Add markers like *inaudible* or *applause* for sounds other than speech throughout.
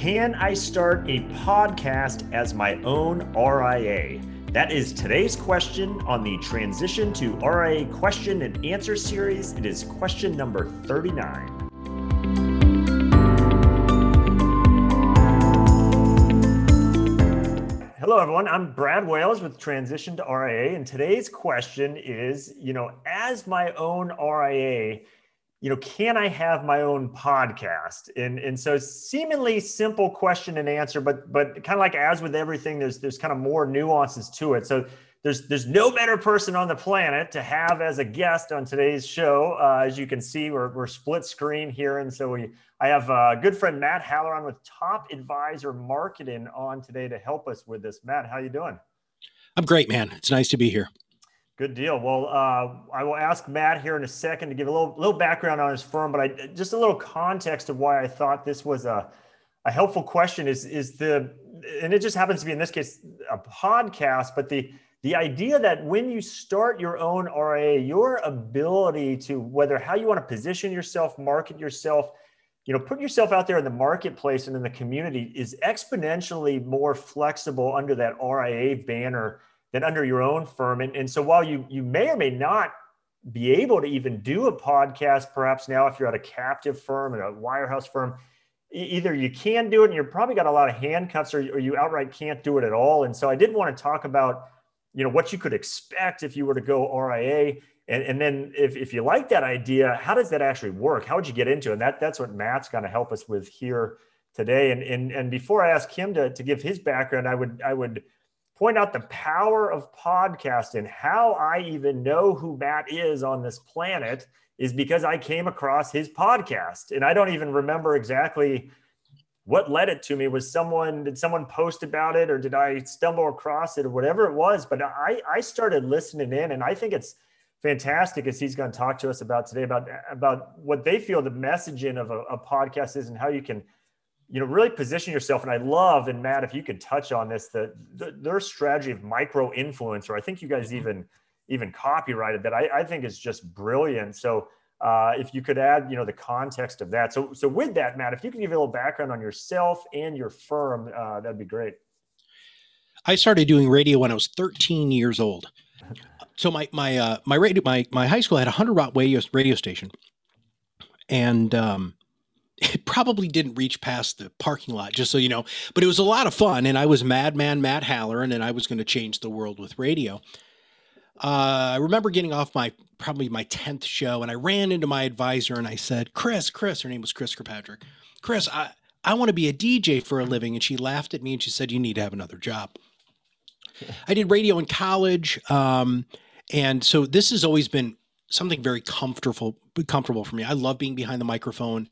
Can I start a podcast as my own RIA? That is today's question on the Transition to RIA question and answer series. It is question number 39. Hello, everyone. I'm Brad Wales with Transition to RIA, and today's question is, you know, as my own RIA, you know, can I have my own podcast? And and so seemingly simple question and answer, but but kind of like as with everything, there's there's kind of more nuances to it. So there's there's no better person on the planet to have as a guest on today's show. Uh, as you can see, we're we're split screen here, and so we I have a good friend Matt Halloran with Top Advisor Marketing on today to help us with this. Matt, how you doing? I'm great, man. It's nice to be here. Good deal. Well, uh, I will ask Matt here in a second to give a little little background on his firm, but I just a little context of why I thought this was a a helpful question is is the and it just happens to be in this case a podcast, but the the idea that when you start your own RIA, your ability to whether how you want to position yourself, market yourself, you know, put yourself out there in the marketplace and in the community is exponentially more flexible under that RIA banner than under your own firm. And, and so while you you may or may not be able to even do a podcast, perhaps now if you're at a captive firm and a wirehouse firm, either you can do it and you're probably got a lot of handcuffs or, or you outright can't do it at all. And so I did want to talk about, you know, what you could expect if you were to go RIA. And, and then if, if you like that idea, how does that actually work? How would you get into it? And that, that's what Matt's going to help us with here today. And, and, and before I ask him to, to give his background, I would, I would point out the power of podcast and How I even know who Matt is on this planet is because I came across his podcast. And I don't even remember exactly what led it to me. Was someone, did someone post about it or did I stumble across it or whatever it was? But I, I started listening in and I think it's fantastic as he's going to talk to us about today about, about what they feel the messaging of a, a podcast is and how you can you know, really position yourself. And I love, and Matt, if you could touch on this, the, the their strategy of micro influencer. I think you guys mm-hmm. even even copyrighted that. I, I think is just brilliant. So uh, if you could add, you know, the context of that. So so with that, Matt, if you could give a little background on yourself and your firm, uh, that'd be great. I started doing radio when I was 13 years old. So my my uh, my radio my my high school had a hundred watt radio radio station, and um, it probably didn't reach past the parking lot, just so you know. But it was a lot of fun, and I was Madman Matt Halloran, and I was going to change the world with radio. Uh, I remember getting off my probably my tenth show, and I ran into my advisor and I said, "Chris, Chris," her name was Chris Kirkpatrick. Chris, I I want to be a DJ for a living, and she laughed at me and she said, "You need to have another job." *laughs* I did radio in college, um, and so this has always been something very comfortable comfortable for me. I love being behind the microphone.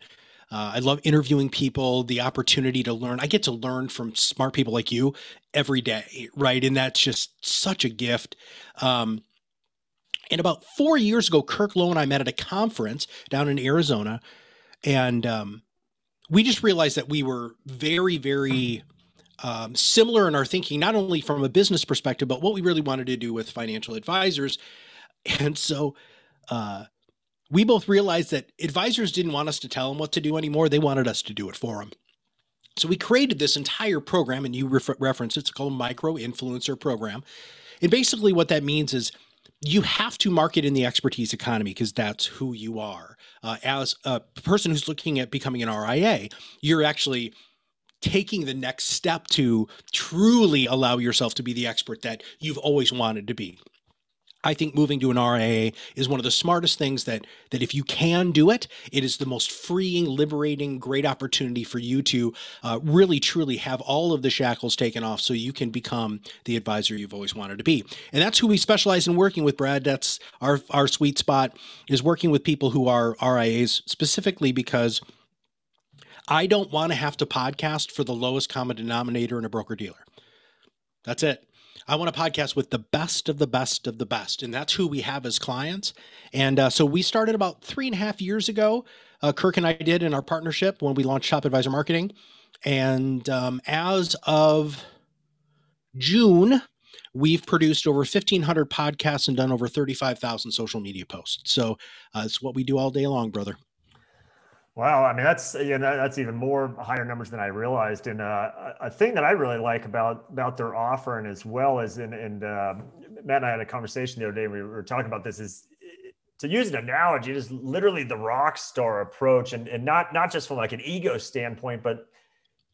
Uh, I love interviewing people, the opportunity to learn. I get to learn from smart people like you every day, right? And that's just such a gift. Um, and about four years ago, Kirk Lowe and I met at a conference down in Arizona, and um, we just realized that we were very, very um, similar in our thinking, not only from a business perspective, but what we really wanted to do with financial advisors. *laughs* And so, uh, we both realized that advisors didn't want us to tell them what to do anymore. They wanted us to do it for them. So we created this entire program, and you refer- reference it's called a Micro Influencer Program. And basically, what that means is you have to market in the expertise economy because that's who you are. Uh, as a person who's looking at becoming an RIA, you're actually taking the next step to truly allow yourself to be the expert that you've always wanted to be. I think moving to an RIA is one of the smartest things that that if you can do it, it is the most freeing, liberating, great opportunity for you to uh, really truly have all of the shackles taken off, so you can become the advisor you've always wanted to be. And that's who we specialize in working with, Brad. That's our our sweet spot is working with people who are RIAs specifically because. I don't want to have to podcast for the lowest common denominator in a broker dealer. That's it. I want to podcast with the best of the best of the best. And that's who we have as clients. And uh, so we started about three and a half years ago. Uh, Kirk and I did in our partnership when we launched Top Advisor Marketing. And um, as of June, we've produced over 1,500 podcasts and done over 35,000 social media posts. So uh, it's what we do all day long, brother. Wow, I mean that's you know that's even more higher numbers than I realized. And uh, a thing that I really like about about their offering as well as and, and uh, Matt and I had a conversation the other day. We were talking about this is to use an analogy, it is literally the rock star approach, and and not not just from like an ego standpoint, but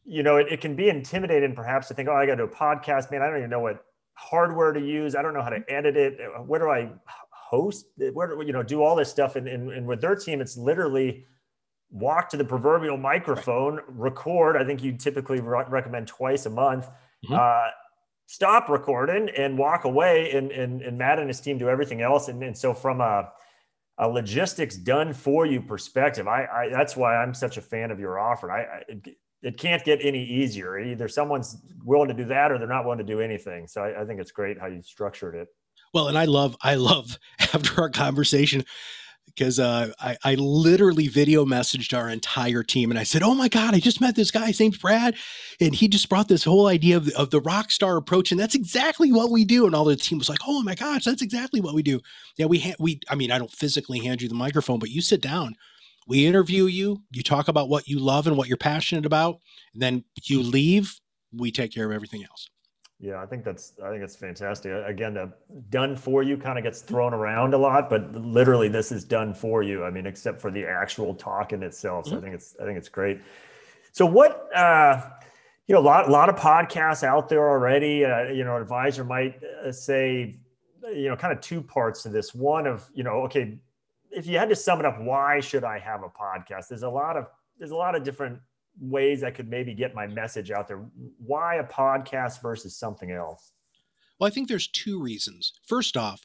you know it, it can be intimidating perhaps to think, oh, I got to do a podcast, man. I don't even know what hardware to use. I don't know how to edit it. Where do I host? Where do you know do all this stuff? And, and, and with their team, it's literally walk to the proverbial microphone, record. I think you typically re- recommend twice a month. Mm-hmm. Uh, stop recording and walk away, and, and and Matt and his team do everything else. And, and so from a a logistics done for you perspective, I, I that's why I'm such a fan of your offer. I, I it, it, can't get any easier. Either someone's willing to do that, or they're not willing to do anything. So I, I think it's great how you structured it. Well, and I love, I love *laughs* after our conversation, because uh, I, I literally video messaged our entire team and I said, Oh my God, I just met this guy. His name's Brad. And he just brought this whole idea of, of the rock star approach. And that's exactly what we do. And all the team was like, Oh my gosh, that's exactly what we do. Yeah, we, ha- we, I mean, I don't physically hand you the microphone, but you sit down, we interview you, you talk about what you love and what you're passionate about. And then you leave, we take care of everything else. Yeah, I think that's I think it's fantastic. Again, the done for you kind of gets thrown around a lot, but literally this is done for you. I mean, except for the actual talk in itself. So mm-hmm. I think it's I think it's great. So what uh you know, a lot a lot of podcasts out there already. Uh, you know, an advisor might uh, say, you know, kind of two parts to this. One of you know, okay, if you had to sum it up, why should I have a podcast? There's a lot of there's a lot of different ways I could maybe get my message out there. Why a podcast versus something else? Well, I think there's two reasons. First off,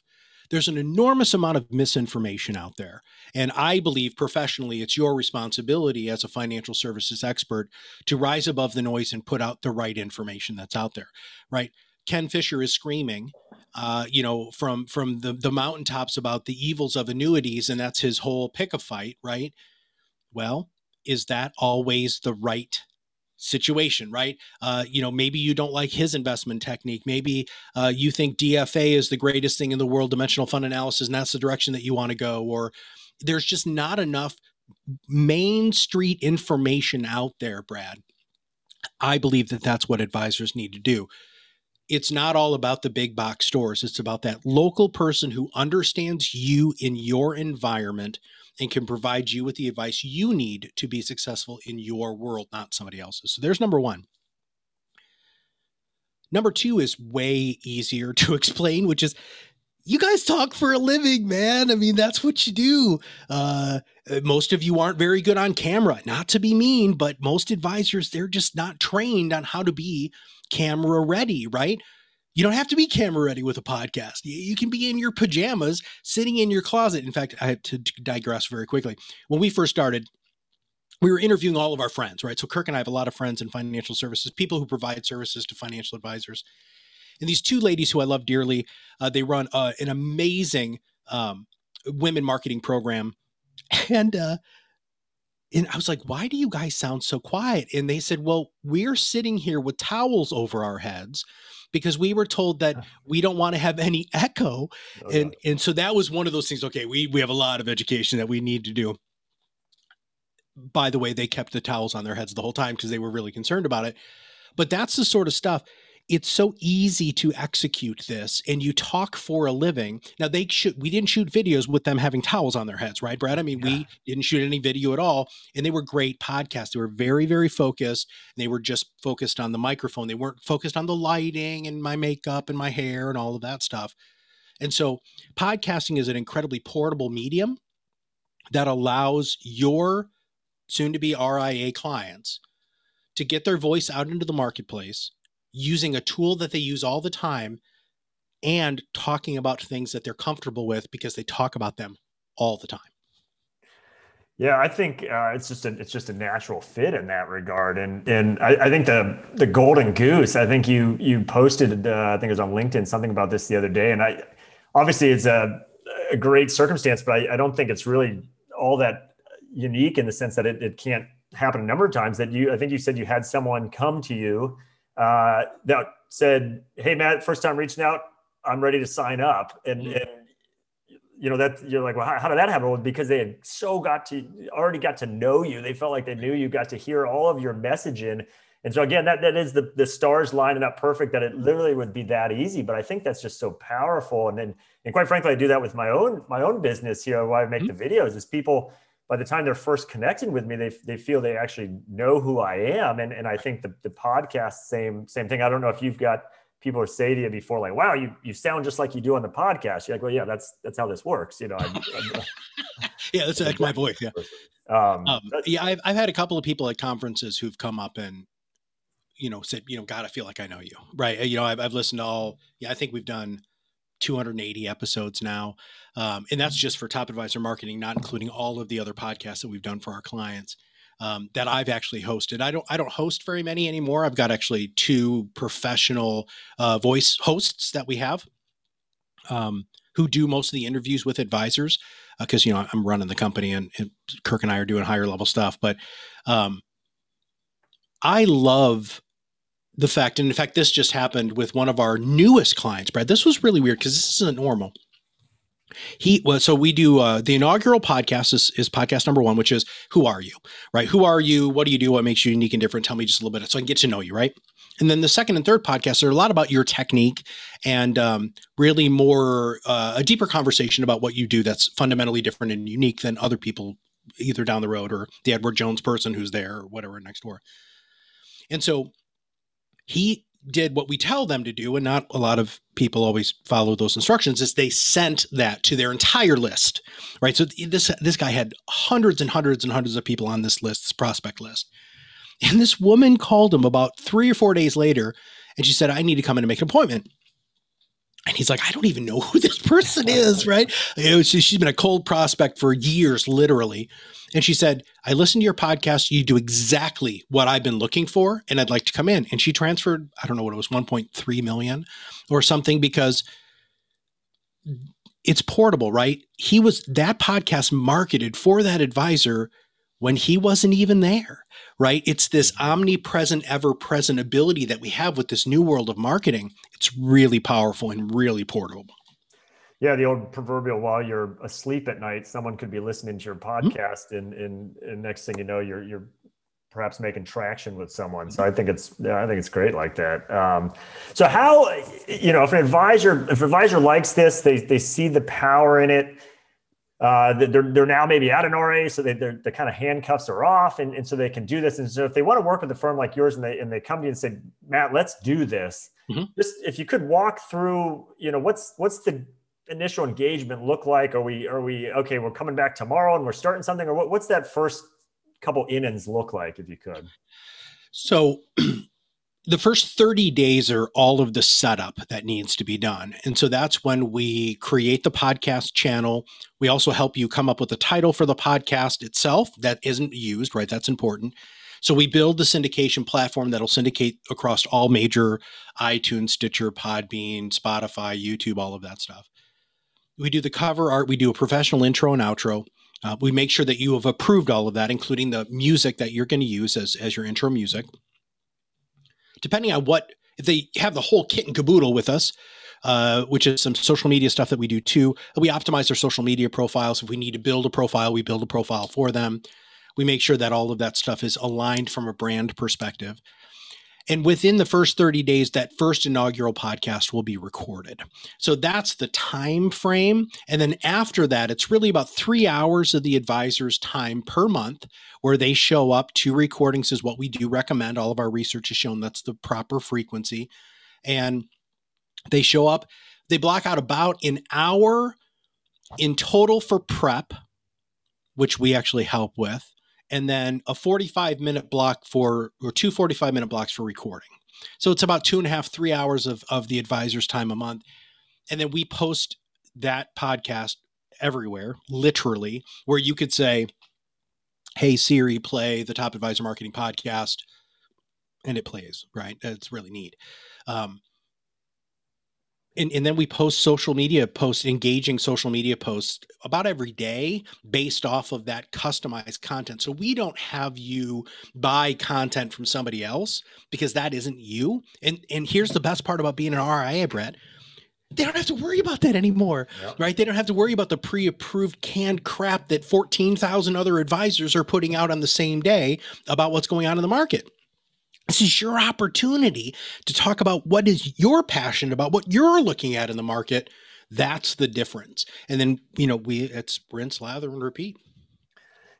there's an enormous amount of misinformation out there. And I believe professionally, it's your responsibility as a financial services expert to rise above the noise and put out the right information that's out there, right? Ken Fisher is screaming, uh, you know, from from the the mountaintops about the evils of annuities, and that's his whole pick a fight, right? Well, is that always the right situation, right? Uh, you know, maybe you don't like his investment technique. Maybe uh, you think DFA is the greatest thing in the world, dimensional fund analysis, and that's the direction that you want to go. Or there's just not enough main street information out there, Brad. I believe that that's what advisors need to do. It's not all about the big box stores. It's about that local person who understands you in your environment and can provide you with the advice you need to be successful in your world, not somebody else's. So there's number one. Number two is way easier *laughs* to explain, which is you guys talk for a living, man. I mean, that's what you do. Uh, most of you aren't very good on camera, not to be mean, but most advisors, they're just not trained on how to be camera ready, right? You don't have to be camera ready with a podcast. You can be in your pajamas, sitting in your closet. In fact, I have to digress very quickly. When we first started, we were interviewing all of our friends, right? So Kirk and I have a lot of friends in financial services, people who provide services to financial advisors. And these two ladies who I love dearly, uh, they run uh, an amazing um, women marketing program. *laughs* And uh, and I was like, why do you guys sound so quiet? And they said, well, we're sitting here with towels over our heads because we were told that uh-huh. we don't want to have any echo. Oh, and and so that was one of those things. Okay, we we have a lot of education that we need to do. By the way, they kept the towels on their heads the whole time because they were really concerned about it. But that's the sort of stuff it's so easy to execute this and you talk for a living. Now they should we didn't shoot videos with them having towels on their heads right brad i mean yeah. we didn't shoot any video at all and they were great podcasts. They were very very focused. They were just focused on the microphone. They weren't focused on the lighting and my makeup and my hair and all of that stuff. And so podcasting is an incredibly portable medium that allows your soon to be ria clients to get their voice out into the marketplace using a tool that they use all the time and talking about things that they're comfortable with because they talk about them all the time. Yeah, I think uh, it's just a it's just a natural fit in that regard, and and I, I think the the golden goose. I think you you posted uh, I think it was on LinkedIn something about this the other day, and I obviously it's a, a great circumstance, but I, I don't think it's really all that unique in the sense that it, it can't happen a number of times. That you I think you said you had someone come to you uh, that said, "Hey, Matt, first time reaching out. I'm ready to sign up." And, mm-hmm. and you know that you're like well how, how, did that happen well, because they had so got to already got to know you they felt like they knew you got to hear all of your messaging and so again that that is the the stars lining up perfect that it literally would be that easy but i think that's just so powerful and then and quite frankly i do that with my own my own business know why i make mm-hmm. the videos is people by the time they're first connecting with me they, they feel they actually know who i am and, and i think the, the podcast same same thing i don't know if you've got people who say to you before, like, "Wow, you you sound just like you do on the podcast." You're like, "Well, yeah, that's that's how this works." You know. I'm, I'm, *laughs* *laughs* yeah, that's, that's my voice. Yeah. Um, um, yeah, I've I've had a couple of people at conferences who've come up and you know said, you know, God, I feel like I know you, right? You know, I've I've listened to all. Yeah, I think we've done 280 episodes now, um, and that's just for Top Advisor Marketing, not including all of the other podcasts that we've done for our clients um, that I've actually hosted. I don't I don't host very many anymore. I've got actually two professional uh, voice hosts that we have um, who do most of the interviews with advisors because uh, you know I'm running the company and, and, Kirk and I are doing higher level stuff. But um, I love the fact, and in fact, this just happened with one of our newest clients, Brad. This was really weird because this isn't normal. He well so we do uh, the inaugural podcast is, is podcast number one which is who are you right? Who are you? What do you do? What makes you unique and different? Tell me just a little bit so i can get to know you right? And then the second and third podcasts are a lot about your technique and um, really more uh, a deeper conversation about what you do that's fundamentally different and unique than other people either down the road or the edward jones person who's there or whatever next door. And so he did what we tell them to do, and not a lot of people always follow those instructions, is they sent that to their entire list, right? So this this guy had hundreds and hundreds and hundreds of people on this list, this prospect list. And this woman called him about three or four days later, and she said, "I need to come in and make an appointment." And he's like, I don't even know who this person is, *laughs* right? she's been a cold prospect for years, literally. And she said, I listened to your podcast. You do exactly what I've been looking for, and I'd like to come in. And she transferred, I don't know what it was, 1.3 million or something, because it's portable, right? He was that podcast marketed for that advisor when he wasn't even there, right? It's this omnipresent, ever present ability that we have with this new world of marketing. It's really powerful and really portable. Yeah, the old proverbial while you're asleep at night, someone could be listening to your mm-hmm. podcast, mm-hmm. and, and and next thing you know, you're you're perhaps making traction with someone. So I think it's yeah, I think it's great like that. Um, so how you know if an advisor if an advisor likes this, they they see the power in it. Uh, they're, they're now maybe at an RA, so they, they're, the kind of handcuffs are off, and, and so they can do this. And so if they want to work with a firm like yours, and they and they come to you and say, Matt, let's do this. Mm-hmm. Just if you could walk through, you know, what's what's the initial engagement look like? Are we are we okay? We're coming back tomorrow and we're starting something, or what, what's that first couple innings look like, if you could? So. *clears throat* the first 30 days are all of the setup that needs to be done. And so that's when we create the podcast channel. We also help you come up with a title for the podcast itself that isn't used, right? That's important. So we build the syndication platform that'll syndicate across all major iTunes, Stitcher, Podbean, Spotify, YouTube, all of that stuff we do the cover art, we do a professional intro and outro. Uh, we make sure that you have approved all of that, including the music that you're going to use as, as your intro music. Depending on what, if they have the whole kit and caboodle with us, uh, which is some social media stuff that we do too. We optimize their social media profiles. If we need to build a profile, we build a profile for them. We make sure that all of that stuff is aligned from a brand perspective. And within the first 30 days, that first inaugural podcast will be recorded. So that's the time frame. And then after that, it's really about three hours of the advisor's time per month where they show up. Two recordings is what we do recommend. All of our research has shown that's the proper frequency. And they show up, they block out about an hour in total for prep, which we actually help with and then a 45 minute block for or two 45 minute blocks for recording. So it's about two and a half three hours of, of the advisor's time a month. And then we post that podcast everywhere literally where you could say hey siri play the top advisor marketing podcast and it plays right? It's really neat. Um, and, and then we post social media posts, engaging social media posts about every day based off of that customized content. So we don't have you buy content from somebody else because that isn't you. And and here's the best part about being an RIA, Brett. they don't have to worry about that anymore, yep. right? They don't have to worry about the pre-approved canned crap that 14,000 other advisors are putting out on the same day about what's going on in the market. This is your opportunity to talk about what is your passion about, what you're looking at in the market. That's the difference. And then, you know, we it's rinse, lather, and repeat.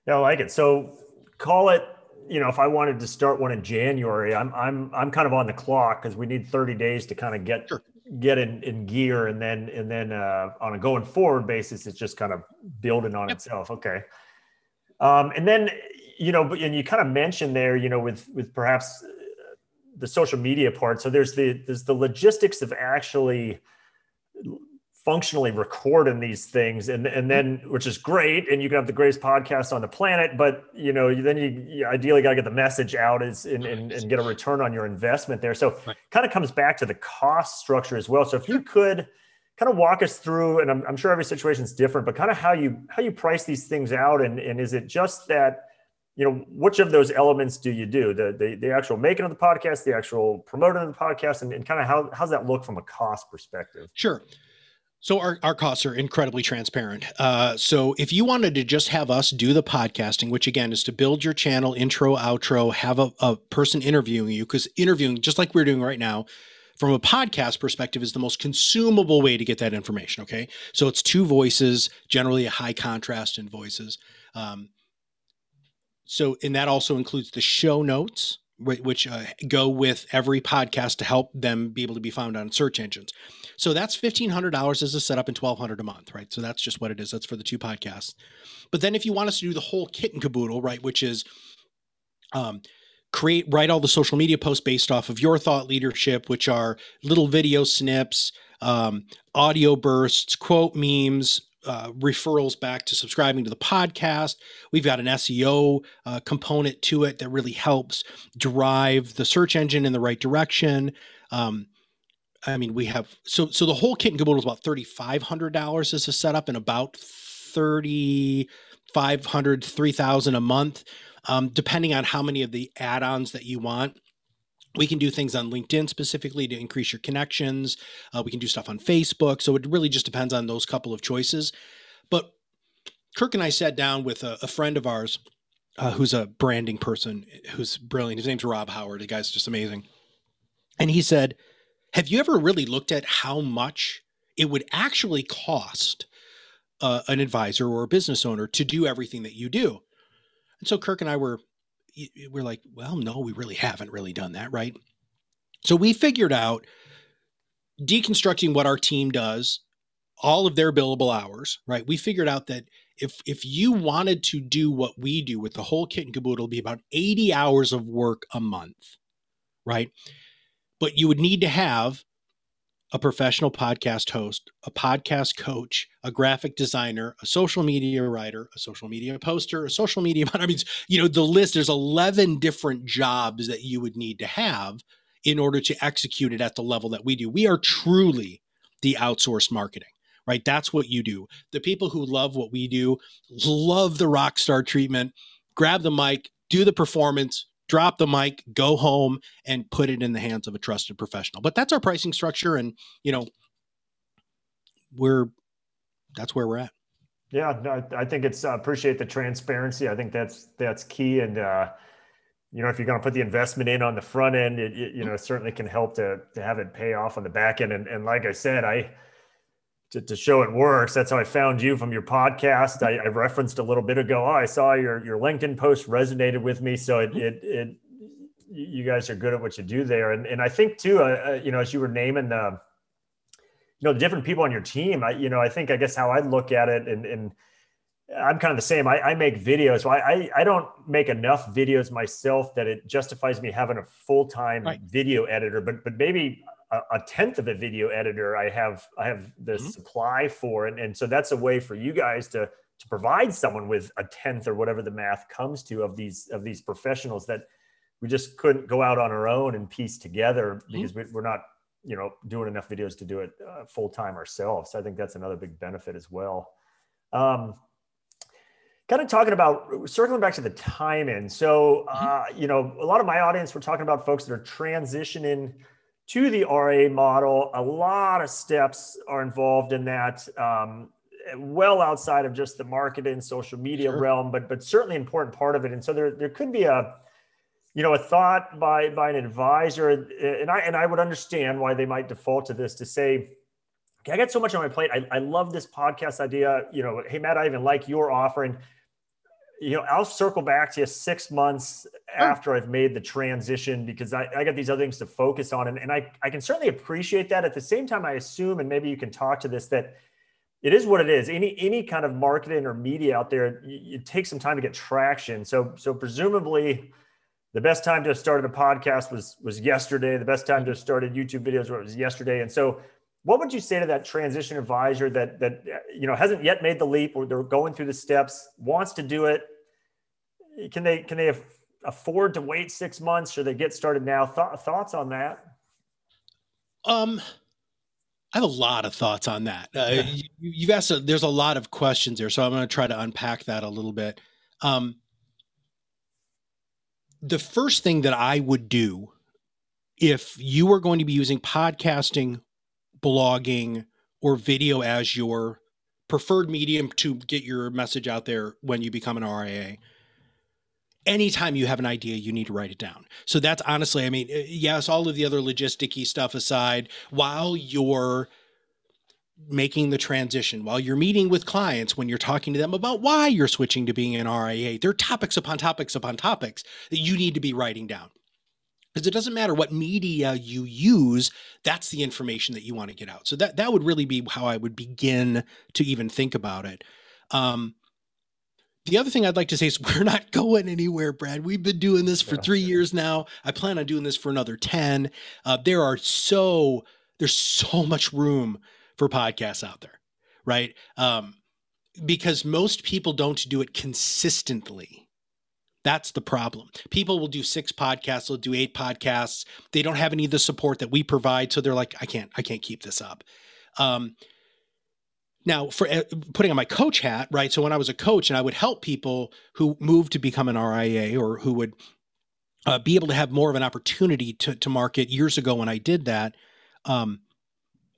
Yeah, I like it. So call it, you know, if I wanted to start one in January, I'm I'm I'm kind of on the clock because we need 30 days to kind of get sure. get in, in gear and then and then uh, on a going forward basis, it's just kind of building on yep. itself. Okay. Um, and then you know, and you kind of mentioned there, you know, with with perhaps the social media part. So there's the there's the logistics of actually functionally recording these things and and then which is great and you can have the greatest podcast on the planet but you know then you, you ideally got to get the message out is and, and, and, get a return on your investment there so right. kind of comes back to the cost structure as well so if you could kind of walk us through and I'm, I'm sure every situation is different but kind of how you how you price these things out and and is it just that you know, which of those elements do you do? The the, the actual making of the podcast, the actual promoting of the podcast, and, and kind of how how's that look from a cost perspective? Sure. So our, our costs are incredibly transparent. Uh, so if you wanted to just have us do the podcasting, which again is to build your channel, intro, outro, have a, a person interviewing you, because interviewing, just like we're doing right now, from a podcast perspective is the most consumable way to get that information. Okay. So it's two voices, generally a high contrast in voices. Um, so, and that also includes the show notes, which uh, go with every podcast to help them be able to be found on search engines. So that's fifteen hundred dollars as a setup and twelve hundred a month, right? So that's just what it is. That's for the two podcasts. But then if you want us to do the whole kit and caboodle, right, which is um, create write all the social media posts based off of your thought leadership, which are little video snips, um, audio bursts, quote memes, uh, referrals back to subscribing to the podcast. We've got an SEO uh, component to it that really helps drive the search engine in the right direction. Um, I mean, we have so so the whole kit and caboodle is about thirty five hundred dollars as a setup, and about thirty five hundred three thousand a month, um, depending on how many of the add ons that you want. We can do things on LinkedIn specifically to increase your connections. Uh, we can do stuff on Facebook. So it really just depends on those couple of choices. But Kirk and I sat down with a, a friend of ours uh, who's a branding person who's brilliant. His name's Rob Howard. The guy's just amazing. And he said, Have you ever really looked at how much it would actually cost uh, an advisor or a business owner to do everything that you do? And so Kirk and I were we're like, well, no, we really haven't really done that, right? So we figured out deconstructing what our team does, all of their billable hours, right? We figured out that if if you wanted to do what we do with the whole kit and caboodle, it'll be about 80 hours of work a month, right? But you would need to have a professional podcast host, a podcast coach, a graphic designer, a social media writer, a social media poster, a social media. *laughs* I mean, you know, the list. There's 11 different jobs that you would need to have in order to execute it at the level that we do. We are truly the outsourced marketing, right? That's what you do. The people who love what we do love the rock star treatment. Grab the mic, do the performance, drop the mic, go home, and put it in the hands of a trusted professional. But that's our pricing structure, and you know, we're that's where we're at. Yeah, I think it's uh, appreciate the transparency. I think that's that's key, and uh, you know, if you're going to put the investment in on the front end, it, it you know certainly can help to to have it pay off on the back end. And, and like I said, I to, to show it works. That's how I found you from your podcast. I, I, referenced a little bit ago. Oh, I saw your your LinkedIn post resonated with me. So it it, it you guys are good at what you do there. And and I think too, uh, uh, you know, as you were naming the, you know, the different people on your team, I you know, I think I guess how I look at it, and and I'm kind of the same. I, I make videos, so I, I, I don't make enough videos myself that it justifies me having a full time right. video editor. But but maybe a, tenth of a video editor I have I have the mm-hmm. supply for and, and so that's a way for you guys to to provide someone with a tenth or whatever the math comes to of these of these professionals that we just couldn't go out on our own and piece together mm-hmm. because we, are not you know doing enough videos to do it uh, full time ourselves so i think that's another big benefit as well um, kind of talking about circling back to the time in so mm-hmm. uh, you know a lot of my audience we're talking about folks that are transitioning to the RA model. A lot of steps are involved in that. Um, well outside of just the marketing social media sure. realm but but certainly important part of it and so there there could be a you know a thought by by an advisor and i and i would understand why they might default to this to say okay i got so much on my plate i, I love this podcast idea you know hey matt i even like your offering you know i'll circle back to you six months oh. after i've made the transition because i, I got these other things to focus on and, and I, I can certainly appreciate that at the same time i assume and maybe you can talk to this that it is what it is any any kind of marketing or media out there it, it takes some time to get traction so so presumably the best time to have started a podcast was was yesterday. The best time to have started YouTube videos was yesterday. And so, what would you say to that transition advisor that that you know hasn't yet made the leap, or they're going through the steps, wants to do it? Can they can they afford to wait six months? Should they get started now? Th- thoughts on that? Um. I have a lot of thoughts on that. Uh, you, have asked. A, there's a lot of questions there, so I'm going to try to unpack that a little bit. Um, the first thing that I would do if you were going to be using podcasting, blogging, or video as your preferred medium to get your message out there when you become an RIA, anytime you have an idea, you need to write it down. So that's honestly, I mean, yes, all of the other logisticy stuff aside, while you're making the transition while you're meeting with clients when you're talking to them about why you're switching to being an RIA. There are topics upon topics upon topics that you need to be writing down. Because it doesn't matter what media you use, that's the information that you want to get out. So that that would really be how I would begin to even think about it. Um, the other thing I'd like to say is *laughs* we're not going anywhere, Brad. We've been doing this for three years now. I plan on doing this for another 10. Uh, there are so, there's so much room for podcasts out there, right? Um, because most people don't do it consistently. That's the problem. People will do six podcasts, they'll do eight podcasts. They don't have any of the support that we provide, so they're like, I can't, I can't keep this up. Um, now, for uh, putting on my coach hat, right? So when I was a coach and I would help people who moved to become an RIA or who would uh, be able to have more of an opportunity to to market years ago when I did that. Um,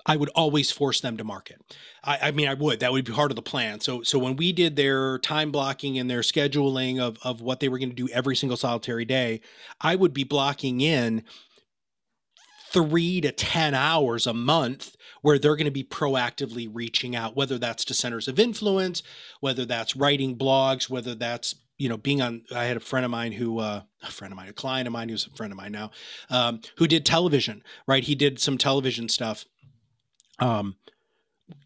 I would always force them to market. I, I, mean, I would. That would be part of the plan. So, so when we did their time blocking and their scheduling of of what they were going to do every single solitary day, I would be blocking in three to ten hours a month where they're going to be proactively reaching out, whether that's to centers of influence, whether that's writing blogs, whether that's you know being on i had a friend of mine who uh, a friend of mine a client of mine who's a friend of mine now um, who did television right he did some television stuff um,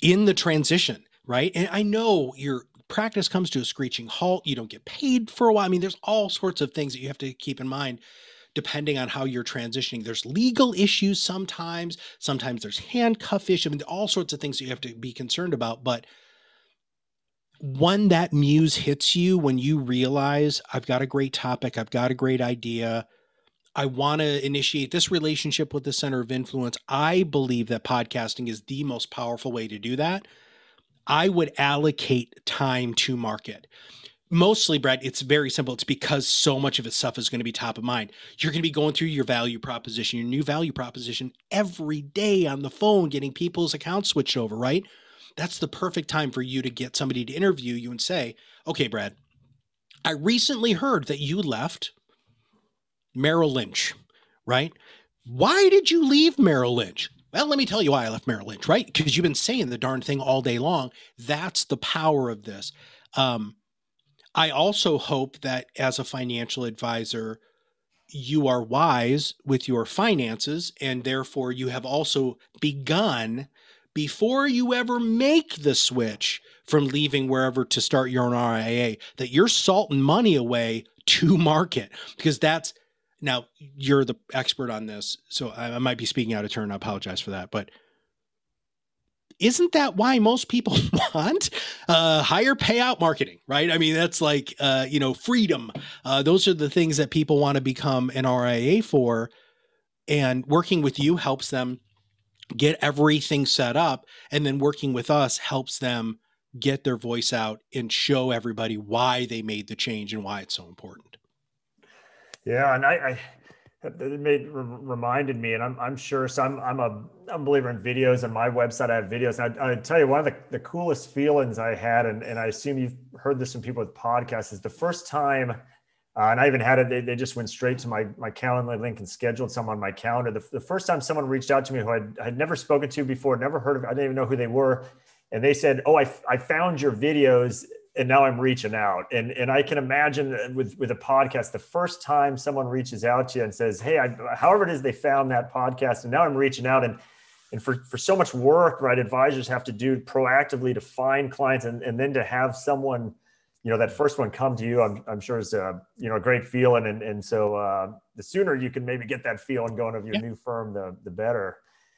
in the transition, right? And I know your practice comes to a screeching halt. You don't get paid for a while. I mean, there's all sorts of things that you have to keep in mind depending on how you're transitioning. There's legal issues sometimes, sometimes there's handcuff issues, I mean, all sorts of things that you have to be concerned about. But when that muse hits you, when you realize I've got a great topic, I've got a great idea, I want to initiate this relationship with the center of influence. I believe that podcasting is the most powerful way to do that. I would allocate time to market. Mostly, Brad, it's very simple. It's because so much of its stuff is going to be top of mind. You're going to be going through your value proposition, your new value proposition every day on the phone, getting people's accounts switched over, right? That's the perfect time for you to get somebody to interview you and say, okay, Brad, I recently heard that you left Merrill Lynch, right? Why did you leave Merrill Lynch? Well, let me tell you why I left Merrill Lynch, right? Because you've been saying the darn thing all day long. That's the power of this. Um, I also hope that as a financial advisor, you are wise with your finances, and therefore you have also begun before you ever make the switch from leaving wherever to start your own RIA, that you're salting money away to *laughs* market because that's now you're the expert on this, so I, might be speaking out of turn. I apologize for that, but isn't that why most people *laughs* want uh, higher payout marketing, right? I mean, that's like uh, you know freedom. Uh, those are the things that people want to become an RIA for, and working with you helps them get everything set up, and then working with us helps them get their voice out and show everybody why they made the change and why it's so important. Yeah, and I, I It made reminded me, and I'm, I'm sure. So I'm I'm a I'm a believer in videos. and my website, I have videos. And I, I tell you, one of the, the coolest feelings I had, and, and I assume you've heard this from people with podcasts, is the first time, uh, and I even had it. They, they just went straight to my my calendar link and scheduled some on my calendar. The, the first time someone reached out to me who I'd, I'd never spoken to before, never heard of, I didn't even know who they were, and they said, "Oh, I I found your videos and now I'm reaching out. And and I can imagine with with a podcast, the first time someone reaches out to you and says, "Hey, I, however it is they found that podcast, and now I'm reaching out." And and for for so much work, right, advisors have to do proactively to find clients, and and then to have someone, you know, that first one come to you, I'm I'm sure is a you know a great feeling. And and so uh, the sooner you can maybe get that feeling going of your yeah. new firm, the the better.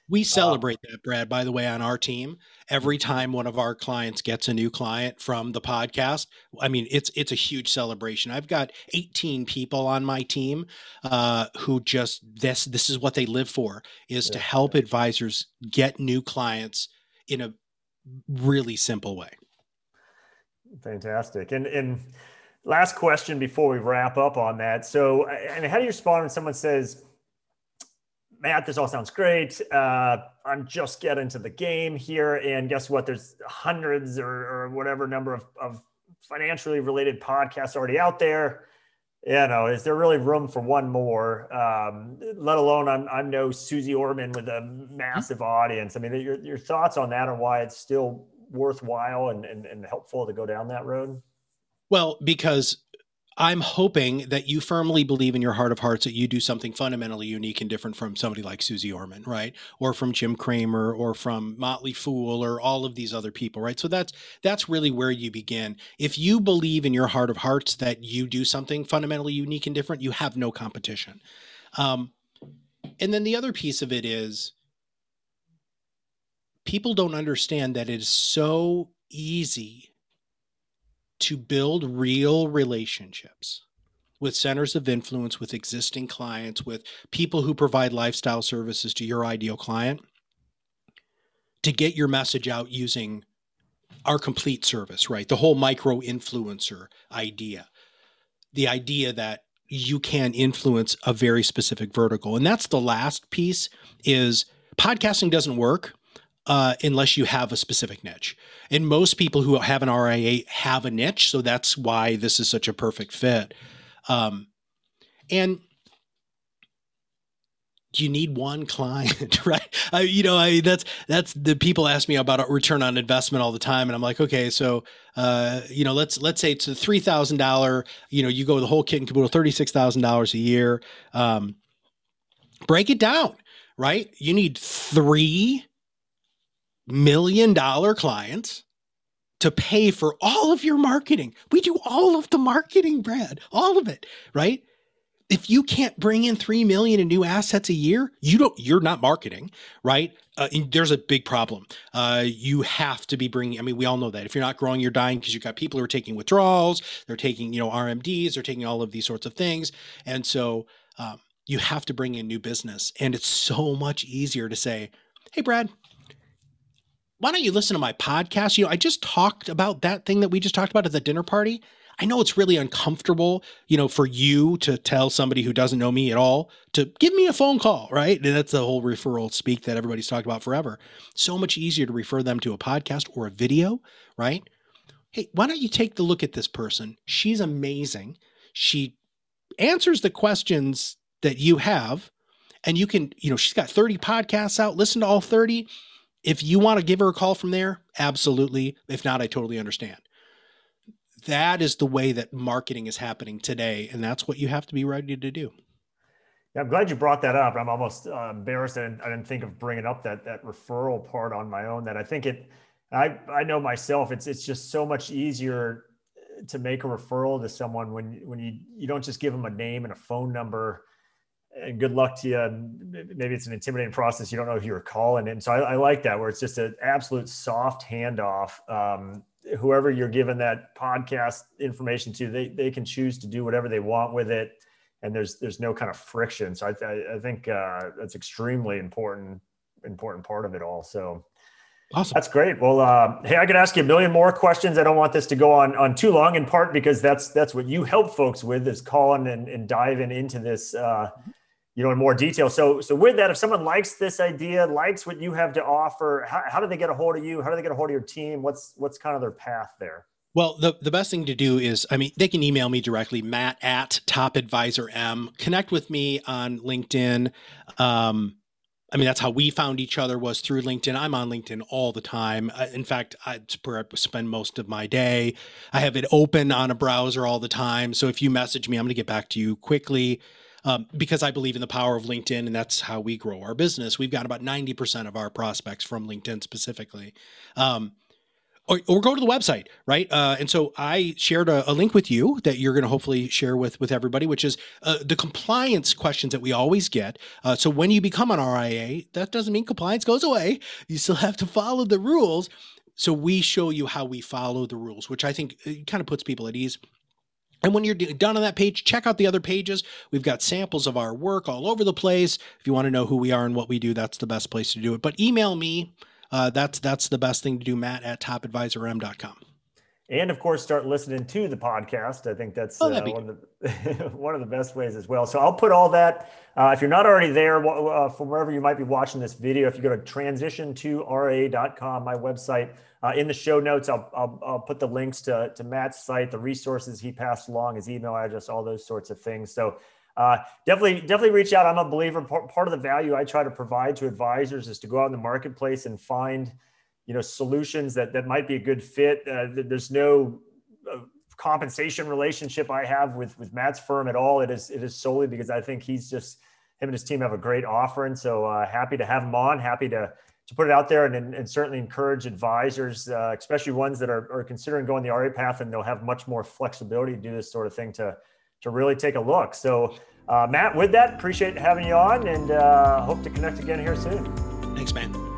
We uh, celebrate that, Brad, by the way, on our team. Every time one of our clients gets a new client from the podcast, I mean, it's it's a huge celebration. I've got 18 people on my team uh, who just this this is what they live for is yeah. to help advisors get new clients in a really simple way. Fantastic. And and last question before we wrap up on that. So, and how do you respond when someone says, Matt, this all sounds great. Uh, I'm just getting to the game here. And guess what? There's hundreds or, or whatever number of, of, financially related podcasts already out there. You know, is there really room for one more? Um, let alone I'm, I'm no Suze Orman with a massive audience. I mean, your, your thoughts on that and why it's still worthwhile and, and, and helpful to go down that road? Well, because I'm hoping that you firmly believe in your heart of hearts that you do something fundamentally unique and different from somebody like Suze Orman, right? Or from Jim Cramer or from Motley Fool or all of these other people, right? So that's that's really where you begin. If you believe in your heart of hearts that you do something fundamentally unique and different, you have no competition. Um, and then the other piece of it is people don't understand that it is so easy to build real relationships with centers of influence, with existing clients, with people who provide lifestyle services to your ideal client to get your message out using our complete service, right? The whole micro influencer idea. The idea that you can influence a very specific vertical. And that's the last piece is podcasting doesn't work uh, unless you have a specific niche. And most people who have an RIA have a niche, so that's why this is such a perfect fit. Um, and you need one client, *laughs* right? I, you know, I that's that's the people ask me about return on investment all the time, and I'm like, okay, so uh, you know, let's let's say it's a three thousand dollar, you know, you go the whole kit and caboodle, thirty six thousand dollars a year. Um, break it down, right? You need three million dollar clients to pay for all of your marketing. We do all of the marketing, Brad, all of it, right? If you can't bring in 3 million in new assets a year, you don't you're not marketing, right? Uh, there's a big problem. Uh, you have to be bringing I mean, we all know that. If you're not growing, you're dying because you've got people who are taking withdrawals, they're taking, you know, RMDs, they're taking all of these sorts of things. And so um, you have to bring in new business. And it's so much easier to say, "Hey Brad, why don't you listen to my podcast? You know, I just talked about that thing that we just talked about at the dinner party. I know it's really uncomfortable, you know, for you to tell somebody who doesn't know me at all to give me a phone call, right? And that's the whole referral speak that everybody's talked about forever. So much easier to refer them to a podcast or a video, right? Hey, why don't you take the look at this person? She's amazing. She answers the questions that you have and you can, you know, she's got 30 podcasts out. Listen to all 30 if you want to give her a call from there, absolutely. If not, I totally understand. That is the way that marketing is happening today. And that's what you have to be ready to do. Yeah, I'm glad you brought that up. I'm almost uh, embarrassed. I didn't, I didn't think of bringing up that that referral part on my own. That I think it, I I know myself. It's it's just so much easier to make a referral to someone when when you you don't just give them a name and a phone number and good luck to you. Maybe it's an intimidating process. You don't know if you were calling. And so I, I like that where it's just an absolute soft handoff. Um, whoever you're giving that podcast information to, they, they can choose to do whatever they want with it. And there's, there's no kind of friction. So I, I, I think uh, that's extremely important, important part of it all. So Awesome. That's great. Well, uh, hey, I could ask you a million more questions. I don't want this to go on on too long, in part because that's that's what you help folks with is calling and, and diving into this uh, you know, in more detail. So, so with that, if someone likes this idea, likes what you have to offer, how, how do they get a hold of you? How do they get a hold of your team? What's what's kind of their path there? Well, the, the best thing to do is, I mean, they can email me directly, Matt at Top Advisor M. Connect with me on LinkedIn. Um, I mean, that's how we found each other was through LinkedIn. I'm on LinkedIn all the time. In fact, I spend most of my day. I have it open on a browser all the time. So if you message me, I'm going to get back to you quickly um, because I believe in the power of LinkedIn, and that's how we grow our business. We've got about 90% of our prospects from LinkedIn specifically. Um, or, or, go to the website, right? Uh, and so I shared a, a, link with you that you're going to hopefully share with with everybody, which is uh, the compliance questions that we always get. Uh, so when you become an RIA, that doesn't mean compliance goes away. You still have to follow the rules. So we show you how we follow the rules, which I think uh, kind of puts people at ease. And when you're done on that page, check out the other pages. We've got samples of our work all over the place. If you want to know who we are and what we do, that's the best place to do it. But email me uh, that's that's the best thing to do, Matt at topadvisorm.com. And of course, start listening to the podcast. I think that's oh, uh, one, of the, *laughs* one of the best ways as well. So I'll put all that. Uh, if you're not already there uh, from wherever you might be watching this video, if you go to transition2ra.com, my website, uh, in the show notes, I'll, I'll, I'll, put the links to, to Matt's site, the resources he passed along, his email address, all those sorts of things. So uh, definitely, definitely reach out. I'm a believer. Part of the value I try to provide to advisors is to go out in the marketplace and find, you know, solutions that that might be a good fit. Uh, there's no uh, compensation relationship I have with with Matt's firm at all. It is it is solely because I think he's just him and his team have a great offer, and so uh, happy to have him on. Happy to to put it out there and, and certainly encourage advisors, uh, especially ones that are, are considering going the RIA path and they'll have much more flexibility to do this sort of thing to to really take a look. So, uh, Matt, with that, appreciate having you on and uh, hope to connect again here soon. Thanks, man.